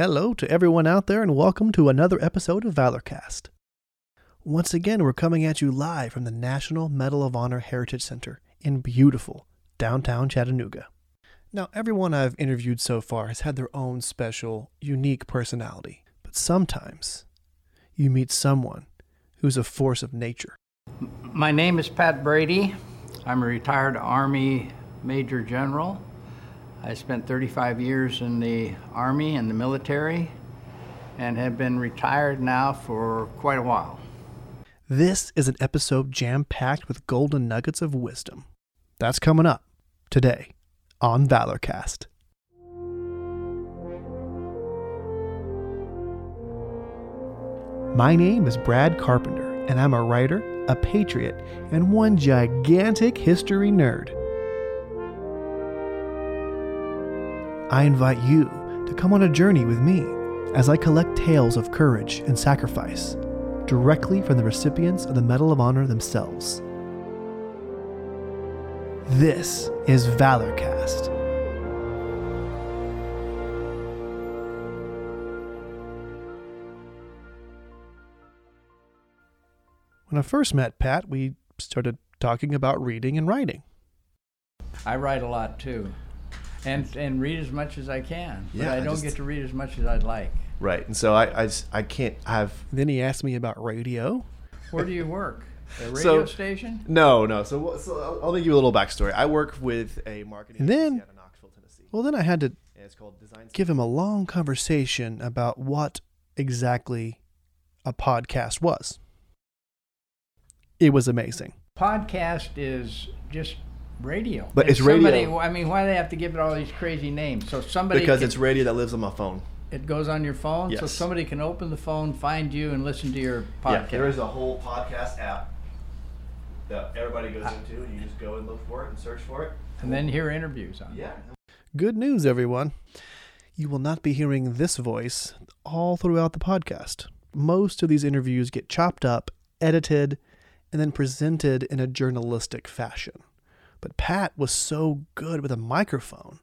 Hello to everyone out there, and welcome to another episode of Valorcast. Once again, we're coming at you live from the National Medal of Honor Heritage Center in beautiful downtown Chattanooga. Now, everyone I've interviewed so far has had their own special, unique personality, but sometimes you meet someone who's a force of nature. My name is Pat Brady. I'm a retired Army Major General. I spent 35 years in the Army and the military and have been retired now for quite a while. This is an episode jam packed with golden nuggets of wisdom. That's coming up today on Valorcast. My name is Brad Carpenter, and I'm a writer, a patriot, and one gigantic history nerd. I invite you to come on a journey with me as I collect tales of courage and sacrifice directly from the recipients of the Medal of Honor themselves. This is Valorcast. When I first met Pat, we started talking about reading and writing. I write a lot too. And, and read as much as I can. But Yeah, I I don't just- get to read as much as I'd like. Right. And so I, I, just, I can't have. Then he asked me about radio. Where do you work? A radio So- station? No, no. So, so I'll, I'll give you a little backstory. I work with a marketing And then- out of Knoxville, Tennessee. Well, then I had to it's called Design. give him a long conversation about what exactly a podcast was. It was amazing. Podcast is just radio. But And it's radio. somebody- I mean, why do they have to give it all these crazy names? So somebody because can- it's radio that lives on my phone. It goes on your phone, so somebody can open the phone, find you, and listen to your podcast. Yeah, there is a whole podcast app that everybody goes ah. into. and You just go and look for it and search for it. and then hear interviews on. it. Yeah. Good news, everyone. You will not be hearing this voice all throughout the podcast. Most of these interviews get chopped up, edited, and then presented in a journalistic fashion. But Pat was so good with a microphone,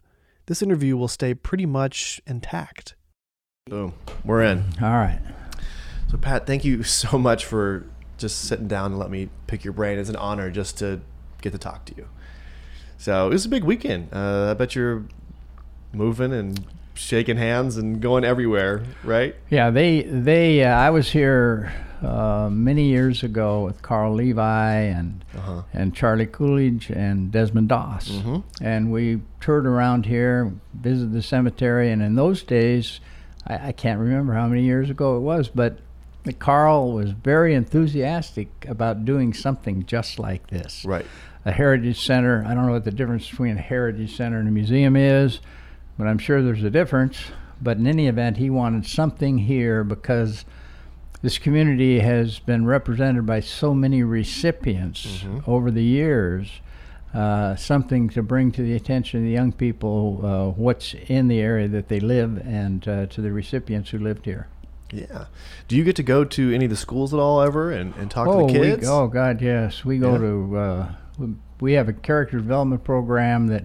this interview will stay pretty much intact. Boom. We're in. All right. So, Pat, thank you so much for just sitting down and let me pick your brain. It's an honor just to get to talk to you. So, it was a big weekend. Uh, I bet you're moving and shaking hands and going everywhere, right? Yeah, they they. Uh, I was here uh, many years ago with Carl Levi and Uh-huh. and Charlie Coolidge and Desmond Doss, Mhm. and we toured around here, visited the cemetery, and in those days, I, I can't remember how many years ago it was, but. Carl was very enthusiastic about doing something just like this. Right. a heritage center. I don't know what the difference between a heritage center and a museum is, but I'm sure there's a difference. But in any event, he wanted something here because this community has been represented by so many recipients over the years. Uh, something to bring to the attention of the young people uh, what's in the area that they live and uh, to the recipients who lived here. Yeah. Do you get to go to any of the schools at all ever and, and talk oh, to the kids? We, oh God, yes. We go Yeah. to. Uh, we- we have a character development program that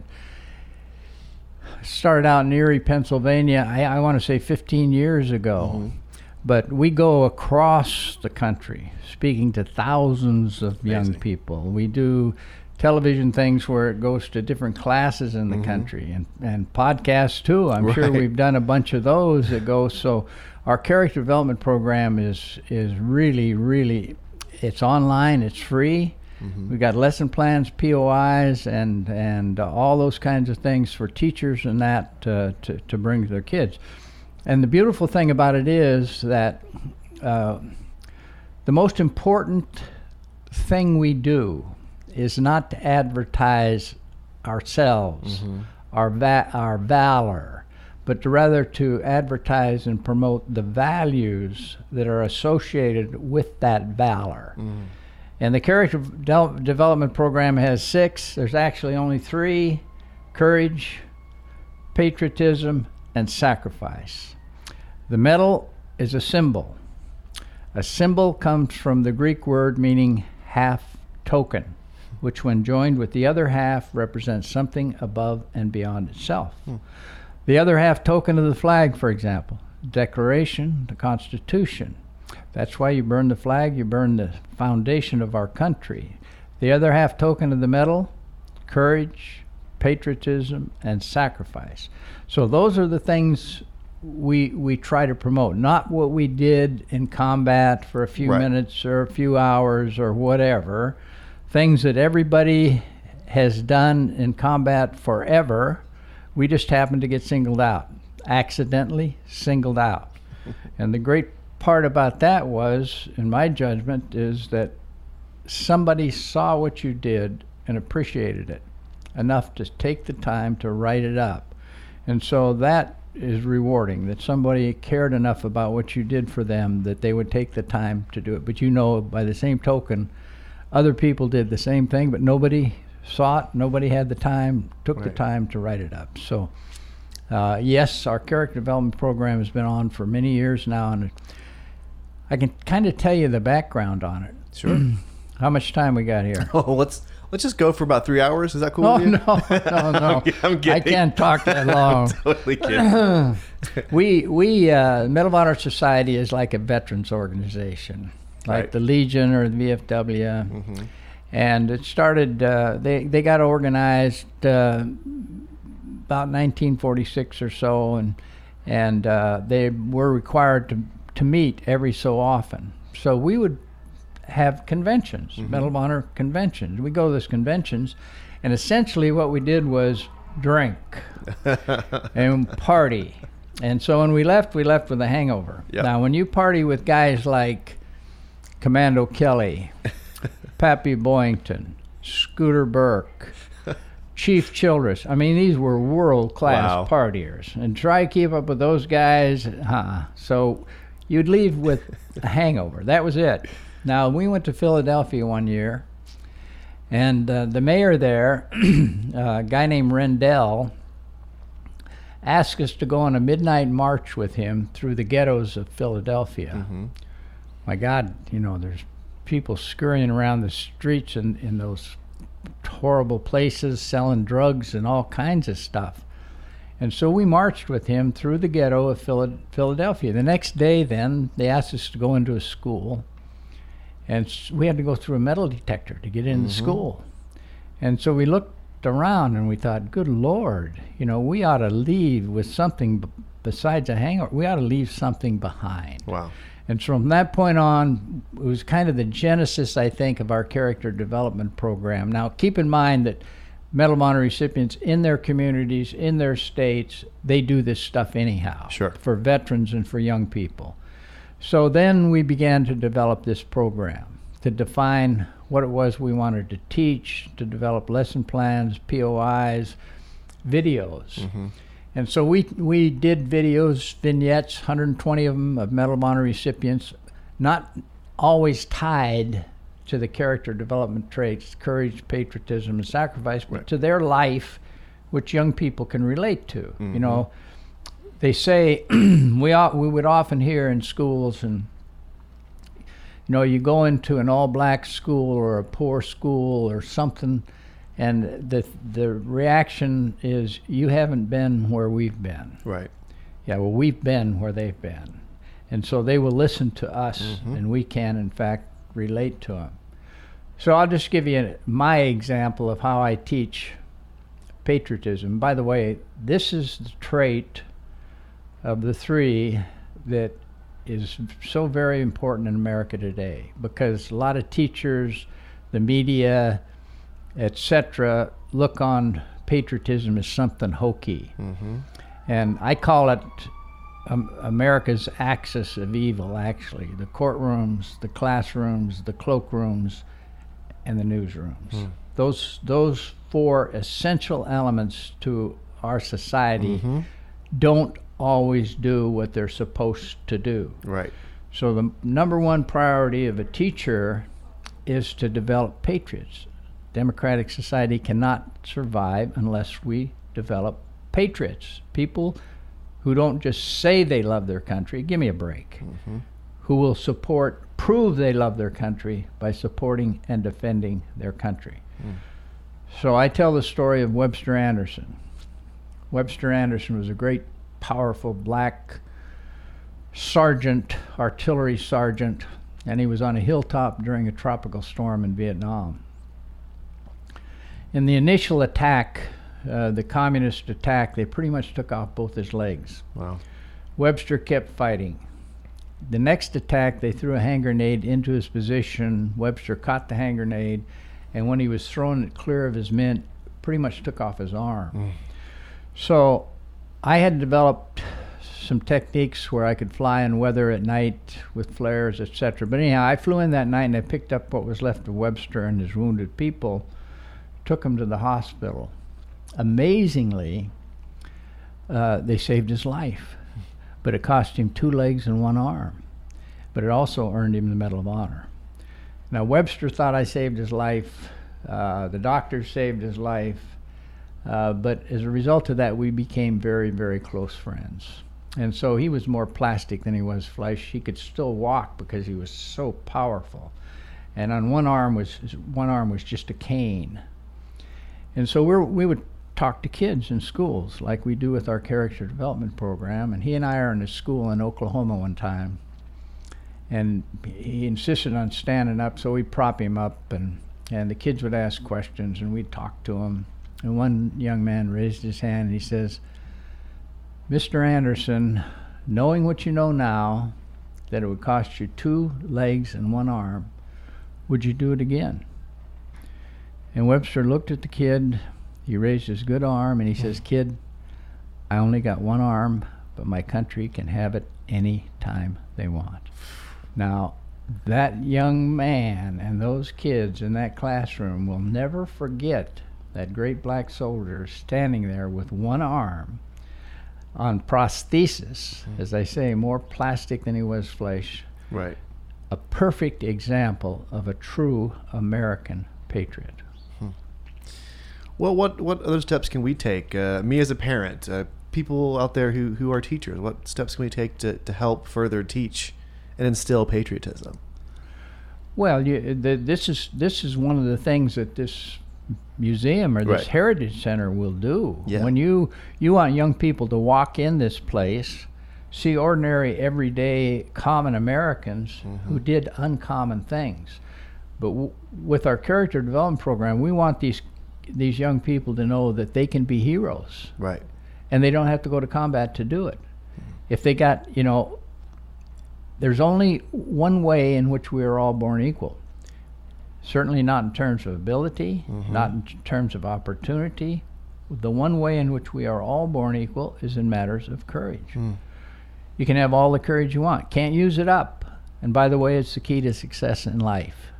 started out in Erie, Pennsylvania. I, I want to say 15 years ago, Mm-hmm. but we go across the country, speaking to thousands of young people. We do television things where it goes to different classes in the Mm-hmm. country and, and podcasts too. I'm sure we've done a bunch of those that go. So our character development program is is really really it's online. It's free. We've got lesson plans, POIs, and and uh, all those kinds of things for teachers and that uh, to to bring to their kids. And the beautiful thing about it is that uh, the most important thing we do is not to advertise ourselves, our va- our valor, but to rather to advertise and promote the values that are associated with that valor. And the character del- development program has six. There's actually only three: courage, patriotism, and sacrifice. The medal is a symbol. A symbol comes from the Greek word meaning half token, which, when joined with the other half, represents something above and beyond itself. Hmm. The other half token of the flag, for example, Declaration, the Constitution. That's why you burn the flag, you burn the foundation of our country. The other half token of the medal, courage, patriotism, and sacrifice. So those are the things we we try to promote, not what we did in combat for a few Right. minutes or a few hours or whatever. Things that everybody has done in combat forever. We just happen to get singled out, accidentally singled out. and the great part about that was, in my judgment, is that somebody saw what you did and appreciated it enough to take the time to write it up. And so that is rewarding that somebody cared enough about what you did for them that they would take the time to do it. But you know, by the same token, other people did the same thing, but nobody saw it, nobody had the time, took the time to write it up. So, uh, yes, our character development program has been on for many years now, and I can kind of tell you the background on it. Sure. How much time we got here? oh, let's let's just go for about three hours. Is that cool? Oh with you? no, no, no! I'm I kidding. can't talk that long. totally kidding. we we uh, Medal of Honor Society is like a veterans organization, like Right. the Legion or the VFW, Mhm. and it started. Uh, they they got organized uh, about 1946 or so, and and uh, they were required to to meet every so often. So we would have conventions, mm-hmm. Medal of Honor conventions. We go to those conventions, and essentially what we did was drink and party. And so when we left, we left with a hangover. Yep. Now, when you party with guys like Commando Kelly, Pappy Boyington, Scooter Burke, Chief Childers, I mean, these were world class Wow. partiers. And try to keep up with those guys, huh? So you'd leave with a hangover. That was it. Now, we went to Philadelphia one year, and uh, the mayor there, a guy named Rendell, asked us to go on a midnight march with him through the ghettos of Philadelphia. Mhm. My God, you know, there's people scurrying around the streets in, in those horrible places selling drugs and all kinds of stuff. And so we marched with him through the ghetto of Philadelphia. The next day, then, they asked us to go into a school. And we had to go through a metal detector to get into the mm-hmm. school. And so we looked around and we thought, good Lord, you know, we ought to leave with something b- besides a hangover. We ought to leave something behind. Wow. And so from that point on, it was kind of the genesis, I think, of our character development program. Now, keep in mind that Medal of Honor recipients in their communities, in their states, they do this stuff anyhow. Sure. For veterans and for young people. So then we began to develop this program to define what it was we wanted to teach, to develop lesson plans, POIs, videos. Mm-hmm. And so we we did videos, vignettes, 120 of them of Medal of Honor recipients, not always tied to the character development traits, courage, patriotism, and sacrifice, but Right. to their life, which young people can relate to. You mm-hmm. know, they say we o- we would often hear in schools and you know you go into an all black school or a poor school or something and the the reaction is you haven't been where we've been Right. yeah well we've been where they've been and so they will listen to us mm-hmm. and we can in fact relate to them so i'll just give you my example of how i teach patriotism by the way this is the trait of the three that is so very important in America today because a lot of teachers, the media, etc., look on patriotism as something hokey. Mm-hmm. And I call it America's axis of evil, actually the courtrooms, the classrooms, the cloakrooms, and the newsrooms. Those, those four essential elements to our society Mm-hmm. don't always do what they're supposed to do. Right. So the number one priority of a teacher is to develop patriots. Democratic society cannot survive unless we develop patriots, people who don't just say they love their country, give me a break, mm-hmm. who will support, prove they love their country by supporting and defending their country. Mm. So I tell the story of Webster Anderson. Webster Anderson was a great, powerful black sergeant, artillery sergeant, and he was on a hilltop during a tropical storm in Vietnam. In the initial attack, uh, the communist attack, they pretty much took off both his legs. Wow. Webster kept fighting. The next attack, they threw a hand grenade into his position. Webster caught the hand grenade, and when he was throwing it clear of his men, pretty much took off his arm. Mm. So I had developed some techniques where I could fly in weather at night with flares, etc. But anyhow, I flew in that night and I picked up what was left of Webster and his wounded people, took him to the hospital. Amazingly, uh, they saved his life, but it cost him two legs and one arm. But it also earned him the Medal of Honor. Now, Webster thought I saved his life. Uh, the doctors saved his life. Uh, but as a result of that, we became very, very close friends. And so he was more plastic than he was flesh. He could still walk because he was so powerful. And on one arm was one arm was just a cane. And so we we would talk to kids in schools like we do with our character development program. And he and I are in a school in Oklahoma one time. And he insisted on standing up, so we prop him up, and, and the kids would ask questions, and we'd talk to him. And one young man raised his hand and he says, Mr. Anderson, knowing what you know now, that it would cost you two legs and one arm, would you do it again? And Webster looked at the kid. He raised his good arm and he says, Kid, I only got one arm, but my country can have it any time they want. Now, that young man and those kids in that classroom will never forget that great black soldier standing there with one arm on prosthesis, mm. as I say, more plastic than he was flesh. Right. A perfect example of a true American patriot. Well, what what other steps can we take? Uh, me as a parent, uh, people out there who, who are teachers, what steps can we take to, to help further teach and instill patriotism? Well, you, the, this is this is one of the things that this museum or this Right. heritage center will do. Yeah. When you you want young people to walk in this place, see ordinary, everyday, common Americans who Mm-hmm. did uncommon things. But w- with our character development program, we want these these young people to know that they can be heroes Right. and they don't have to go to combat to do it. If they got, you know, there's only one way in which we are all born equal. Certainly not in terms of ability, mm-hmm. not in terms of opportunity. The one way in which we are all born equal is in matters of courage. Hmm. You can have all the courage you want, can't use it up. And by the way, it's the key to success in life.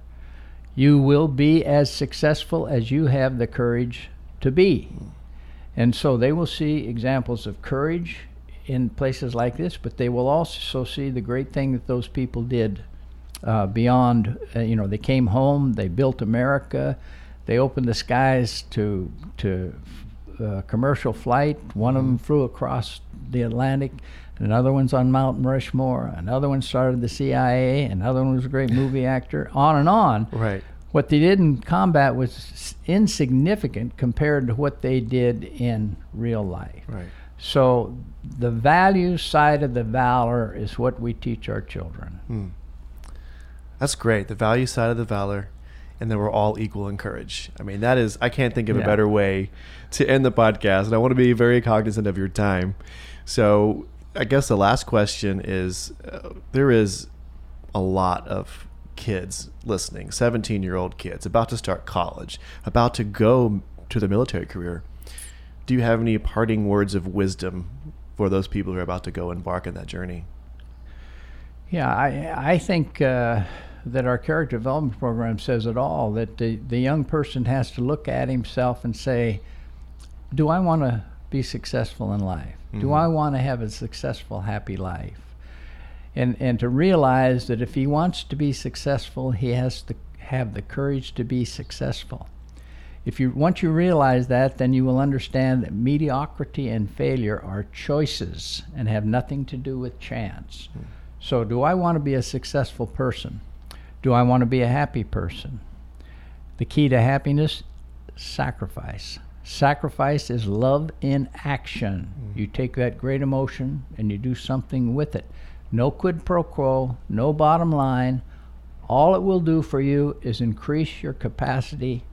You will be as successful as you have the courage to be. And so they will see examples of courage in places like this, but they will also see the great thing that those people did uh, beyond. Uh, you know, they came home, they built America, they opened the skies to to uh, commercial flight. One of them flew across the Atlantic. Another one's on Mount Rushmore. Another one started the CIA. Another one was a great movie actor. On and on. Right. What they did in combat was insignificant compared to what they did in real life. Right. So the value side of the valor is what we teach our children. Hmm. That's great. The value side of the valor, and then we're all equal in courage. I mean, that is, I can't think of a better way to end the podcast. And I want to be very cognizant of your time. So, I guess the last question is uh, there is a lot of kids listening, 17 year old kids about to start college, about to go to the military career. Do you have any parting words of wisdom for those people who are about to go embark on that journey? Yeah, I, I think uh, that our character development program says it all that the, the young person has to look at himself and say, Do I want to be successful in life? Do mm-hmm. I want to have a successful, happy life? And, and to realize that if he wants to be successful, he has to have the courage to be successful. If you once you realize that, then you will understand that mediocrity and failure are choices and have nothing to do with chance. Hmm. So, do I want to be a successful person? Do I want to be a happy person? The key to happiness sacrifice. Sacrifice is love in action. Mm-hmm. You take that great emotion and you do something with it. No quid pro quo, no bottom line. All it will do for you is increase your capacity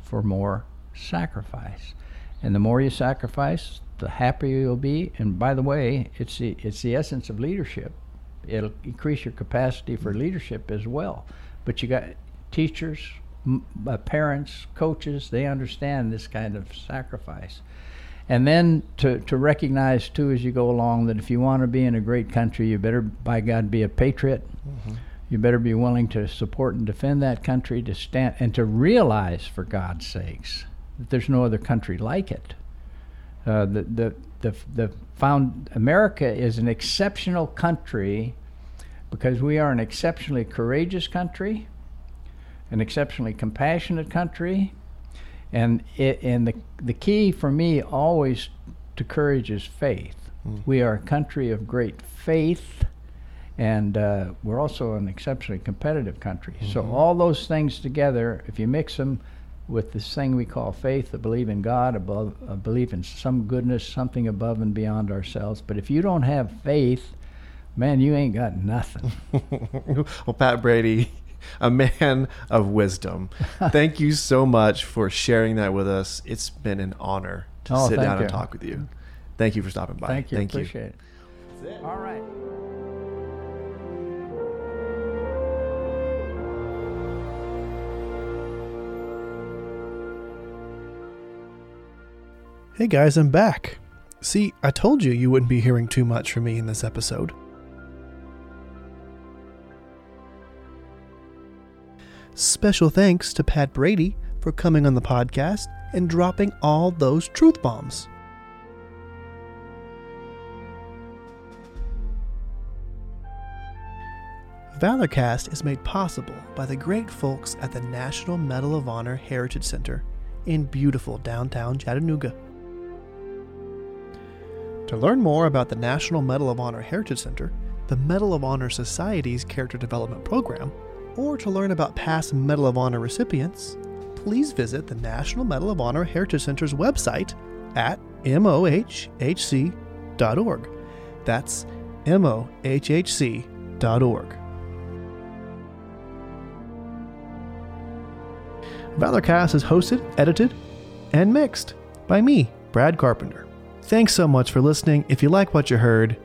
for more sacrifice. And the more you sacrifice, the happier you'll be. And by the way, it's the, it's the essence of leadership. It'll increase your capacity for mm-hmm. leadership as well. But you got teachers, parents, coaches, they understand this kind of sacrifice. And then to, to recognize, too, as you go along, that if you want to be in a great country, you better, by God, be a patriot. Mm-hmm. You better be willing to support and defend that country, to stand and to realize, for God's sakes, that there's no other country like it. Uh, the, the, the, the found America is an exceptional country because we are an exceptionally courageous country, an exceptionally compassionate country, and it, and the the key for me always to courage is faith. Mm. We are a country of great faith, and uh, we're also an exceptionally competitive country. So Mhm. all those things together, if you mix them with this thing we call faith, a belief in God, above, a belief in some goodness, something above and beyond ourselves. But if you don't have faith, man, you ain't got nothing. well, Pat Brady, a man of wisdom, thank you so much for sharing that with us. It's been an honor to Oh, sit thank down and talk with you. Thank you for stopping by. Thank you. Thank appreciate it. All right. Hey guys, I'm back. See, I told you you wouldn't be hearing too much from me in this episode. Special thanks to Pat Brady for coming on the podcast and dropping all those truth bombs. Valorcast is made possible by the great folks at the National Medal of Honor Heritage Center in beautiful downtown Chattanooga. To learn more about the National Medal of Honor Heritage Center, the Medal of Honor Society's Character Development Program, or to learn about past Medal of Honor recipients, please visit the National Medal of Honor Heritage Center's website at mohhc.org. That's mohhc.org. Valorcast is hosted, edited, and mixed by me, Brad Carpenter. Thanks so much for listening. If you like what you heard,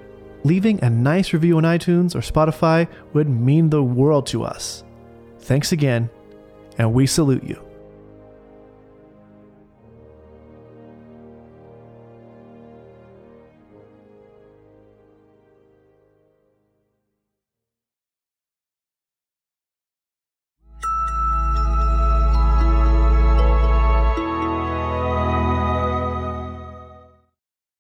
leaving a nice review on iTunes or Spotify would mean the world to us. Thanks again, and we salute you.